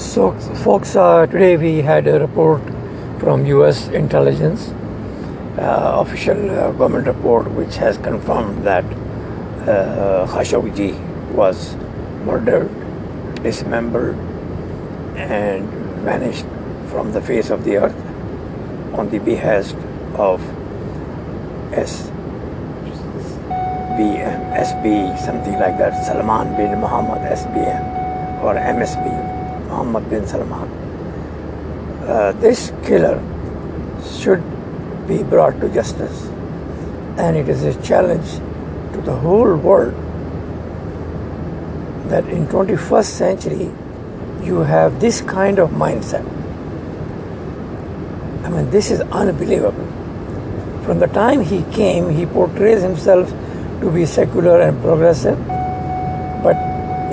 So, folks, uh, today we had a report from U.S. intelligence, uh, official uh, government report, which has confirmed that uh, Khashoggi was murdered, dismembered, and vanished from the face of the earth on the behest of SBM, SB, something like that, Salman bin Muhammad SBM or MSB. Mohammed bin Salman. Uh, this killer should be brought to justice, and it is a challenge to the whole world that in 21st century you have this kind of mindset. I mean, this is unbelievable. From the time he came, he portrays himself to be secular and progressive, but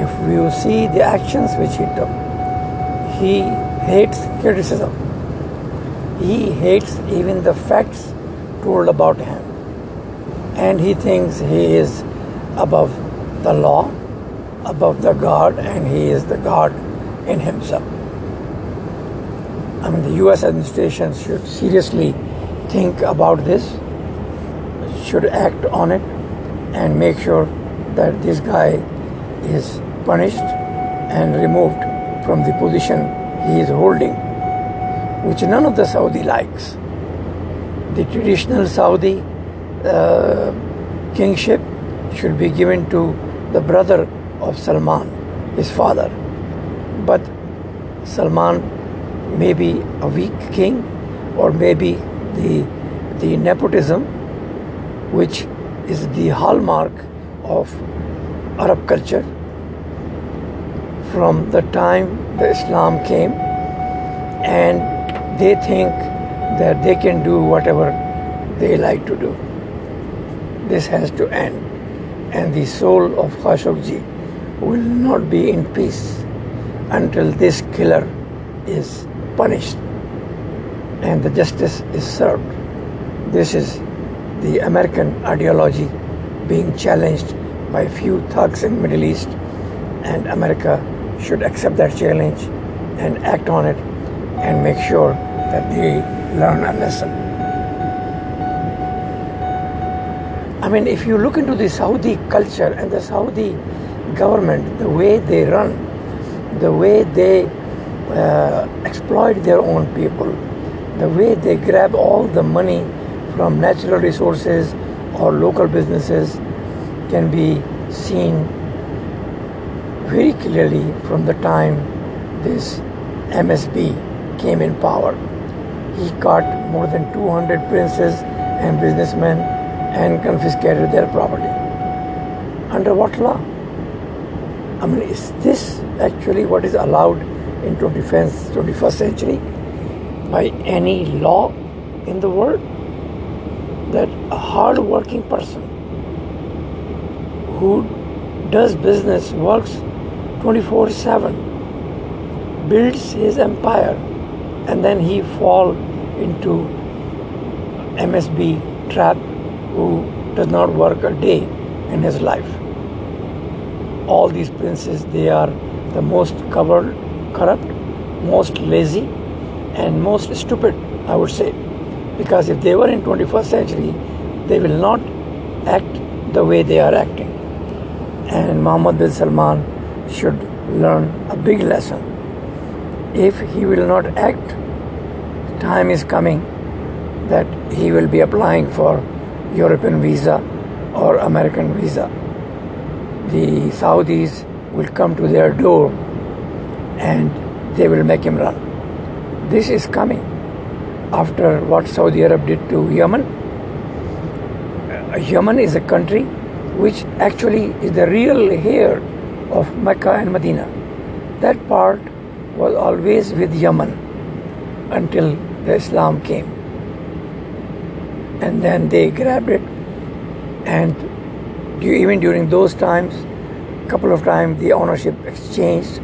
if you see the actions which he took, he hates criticism. He hates even the facts told about him. And he thinks he is above the law, above the God, and he is the God in himself. I mean, the US administration should seriously think about this, should act on it, and make sure that this guy is punished and removed from the position he is holding, which none of the Saudi likes. The traditional Saudi uh, kingship should be given to the brother of Salman, his father. But Salman may be a weak king, or maybe the, the nepotism, which is the hallmark of Arab culture from the time the Islam came, and they think that they can do whatever they like to do. This has to end, and the soul of Khashoggi will not be in peace until this killer is punished and the justice is served. This is the American ideology being challenged by few thugs in Middle East and America should accept that challenge and act on it and make sure that they learn a lesson. I mean, if you look into the Saudi culture and the Saudi government, the way they run, the way they uh, exploit their own people, the way they grab all the money from natural resources or local businesses can be seen very clearly from the time this MSB came in power. He caught more than 200 princes and businessmen and confiscated their property. Under what law? I mean, is this actually what is allowed in 21st, 21st century by any law in the world? That a hard working person who does business, works 24 7, builds his empire, and then he fall into MSB trap who does not work a day in his life. All these princes, they are the most covered, corrupt, most lazy, and most stupid, I would say. Because if they were in 21st century, they will not act the way they are acting. And Mohammed bin Salman should learn a big lesson. If he will not act, time is coming that he will be applying for European visa or American visa. The Saudis will come to their door and they will make him run. This is coming after what Saudi Arab did to Yemen. Uh, Yemen is a country which actually is the real heir of Mecca and Medina. That part was always with Yemen until the Islam came. And then they grabbed it, and even during those times, a couple of times the ownership exchanged,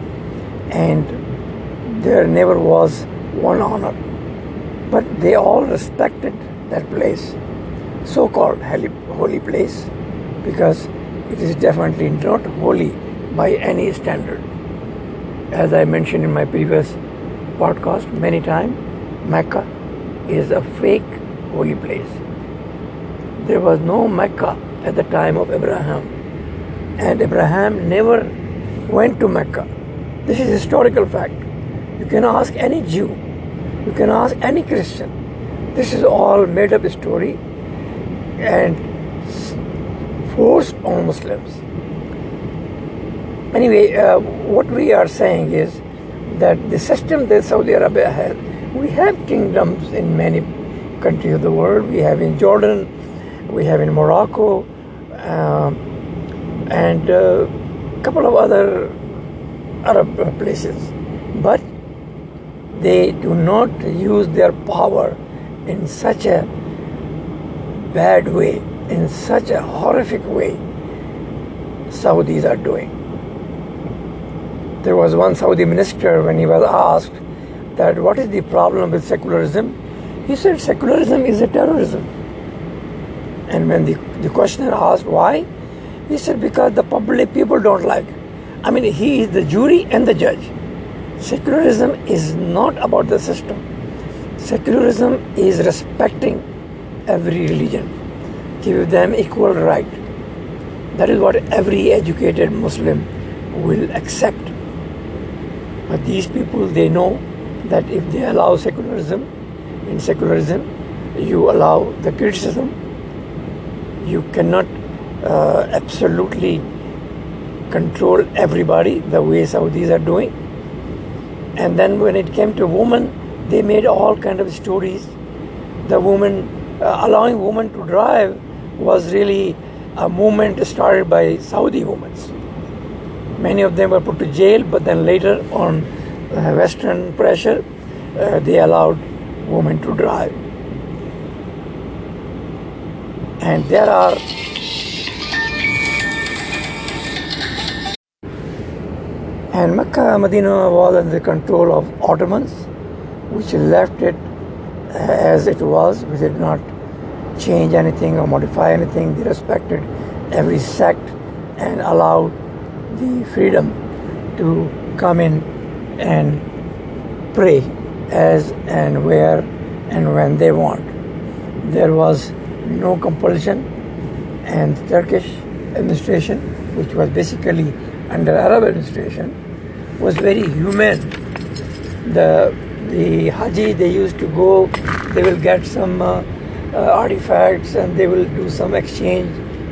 and there never was one honor. But they all respected that place, so called holy place, because it is definitely not holy by any standard. as I mentioned in my previous podcast many times, Mecca is a fake holy place. There was no Mecca at the time of Abraham, and Abraham never went to Mecca. This is historical fact. You can ask any Jew, you can ask any Christian. This is all made up story and forced on Muslims. Anyway, uh, what we are saying is that the system that Saudi Arabia has, we have kingdoms in many countries of the world. We have in Jordan, we have in Morocco, um, and a couple of other Arab places. But they do not use their power in such a bad way, in such a horrific way, Saudis are doing. There was one Saudi minister when he was asked that what is the problem with secularism? He said secularism is a terrorism. And when the, the questioner asked why, he said because the public people don't like. I mean, he is the jury and the judge. Secularism is not about the system. Secularism is respecting every religion, give them equal right. That is what every educated Muslim will accept. But these people, they know that if they allow secularism, in secularism, you allow the criticism. You cannot uh, absolutely control everybody the way Saudis are doing. And then when it came to women, they made all kind of stories. The woman uh, allowing women to drive was really a movement started by Saudi women. Many of them were put to jail, but then later, on uh, Western pressure, uh, they allowed women to drive. And there are and Mecca Medina was under the control of Ottomans, which left it as it was. We did not change anything or modify anything. They respected every sect and allowed the freedom to come in and pray as and where and when they want. There was no compulsion, and the Turkish administration, which was basically under Arab administration, was very humane. The the Haji they used to go, they will get some uh, uh, artifacts and they will do some exchange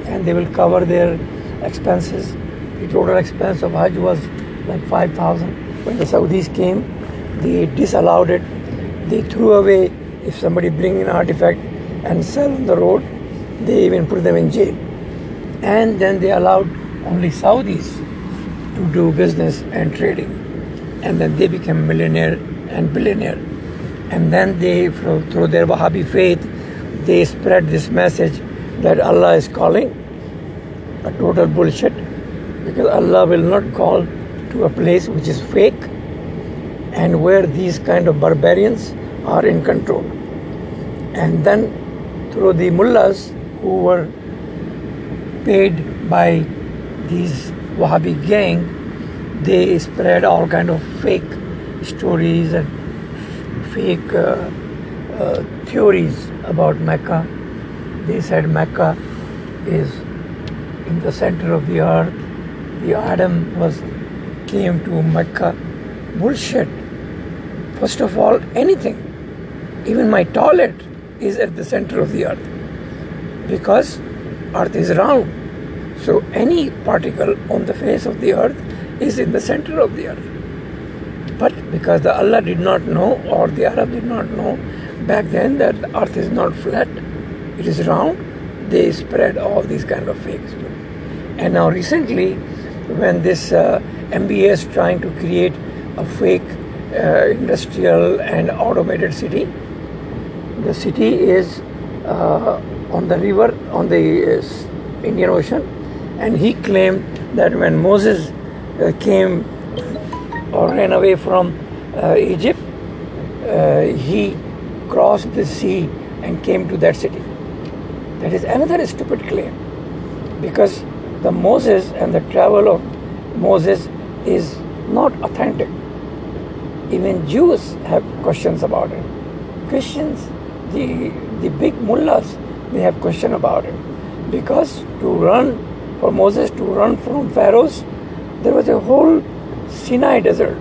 and they will cover their expenses. The total expense of Hajj was like 5,000. When the Saudis came, they disallowed it. They threw away if somebody bring an artifact and sell on the road, they even put them in jail. And then they allowed only Saudis to do business and trading. And then they became millionaire and billionaire. And then they, through their Wahhabi faith, they spread this message that Allah is calling a total bullshit because Allah will not call to a place which is fake and where these kind of barbarians are in control. And then through the mullahs who were paid by these Wahhabi gang, they spread all kind of fake stories and fake uh, uh, theories about Mecca. They said Mecca is in the center of the earth. The Adam was came to Mecca. Bullshit. First of all, anything, even my toilet is at the center of the earth because earth is round. So any particle on the face of the earth is in the center of the earth. But because the Allah did not know or the Arab did not know back then that the earth is not flat, it is round, they spread all these kind of fakes. And now recently, when this uh, MBA is trying to create a fake uh, industrial and automated city, the city is uh, on the river, on the uh, Indian Ocean, and he claimed that when Moses uh, came or ran away from uh, Egypt, he crossed the sea and came to that city. That is another stupid claim. Because the Moses and the travel of Moses is not authentic. Even Jews have questions about it. Christians, the the big mullahs, they have question about it. Because to run for Moses to run from Pharaohs, there was a whole Sinai desert.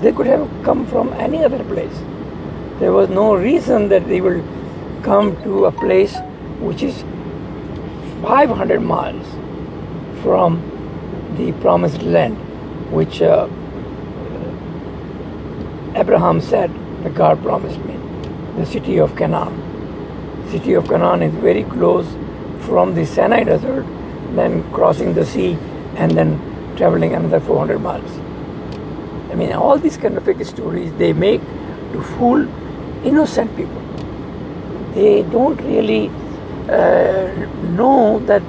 They could have come from any other place. There was no reason that they will come to a place which is 500 miles from the promised land, which uh, Abraham said that God promised me, the city of Canaan. City of Canaan is very close from the Sinai desert, then crossing the sea, and then traveling another 400 miles. I mean, all these kind of fake stories they make to fool innocent people. They don't really uh, know that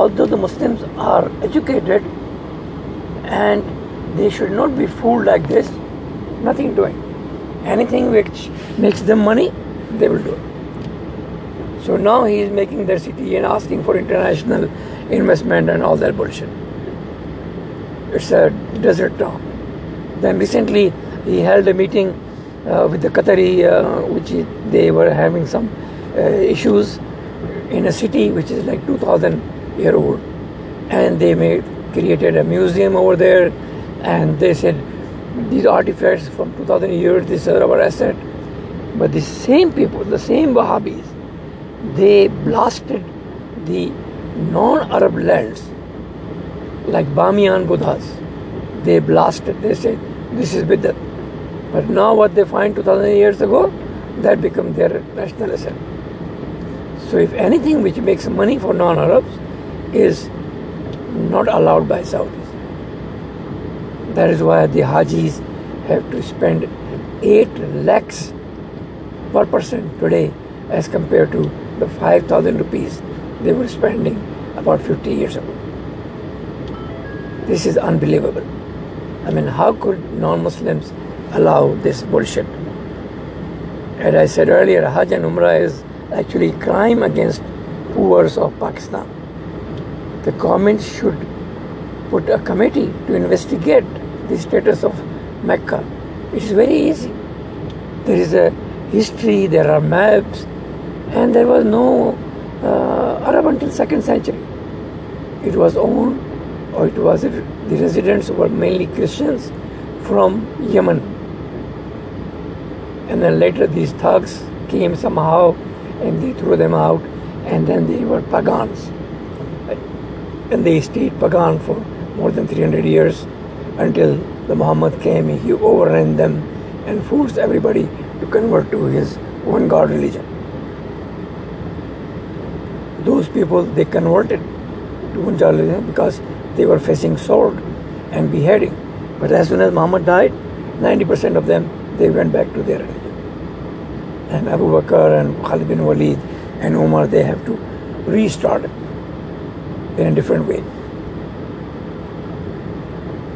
although the Muslims are educated and they should not be fooled like this, nothing doing. Anything which makes them money, they will do. So now he is making their city and asking for international investment and all that bullshit. It's a desert town. Then recently he held a meeting uh, with the Qatari, uh, which he, they were having some uh, issues in a city which is like 2000 year old. And they made, created a museum over there and they said these artifacts from 2000 years, this is our asset. But the same people, the same Wahhabis, they blasted the non-Arab lands like Bamiyan Buddhas. They blasted, they said, this is Biddat. But now what they find 2000 years ago, that become their national asset. So if anything which makes money for non-Arabs is not allowed by Saudis. That is why the Hajis have to spend 8 lakhs per person today as compared to the 5000 rupees they were spending about 50 years ago. This is unbelievable. I mean, how could non Muslims allow this bullshit? As I said earlier, Hajj and Umrah is actually crime against poor of Pakistan. The government should put a committee to investigate the status of Mecca. It is very easy. There is a history, there are maps, and there was no uh, Arab until second century. It was owned, or it was the residents were mainly Christians from Yemen, and then later these thugs came somehow, and they threw them out, and then they were pagans, and they stayed pagan for more than 300 years until the Muhammad came, he overran them and forced everybody to convert to his one God religion. Those people they converted to one God religion because they were facing sword and beheading. But as soon as Muhammad died, 90% of them they went back to their religion. And Abu Bakr and Khalid bin Walid and Umar they have to restart it in a different way.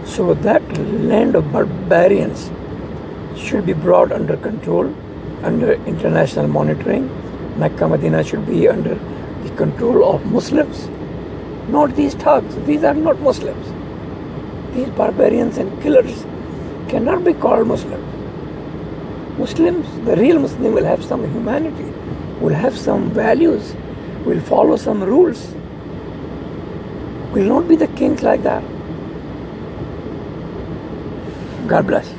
So that land of barbarians should be brought under control, under international monitoring. Mecca Medina should be under the control of Muslims, not these thugs. These are not Muslims. These barbarians and killers cannot be called Muslims. Muslims, the real Muslim will have some humanity, will have some values, will follow some rules, will not be the kings like that. God bless.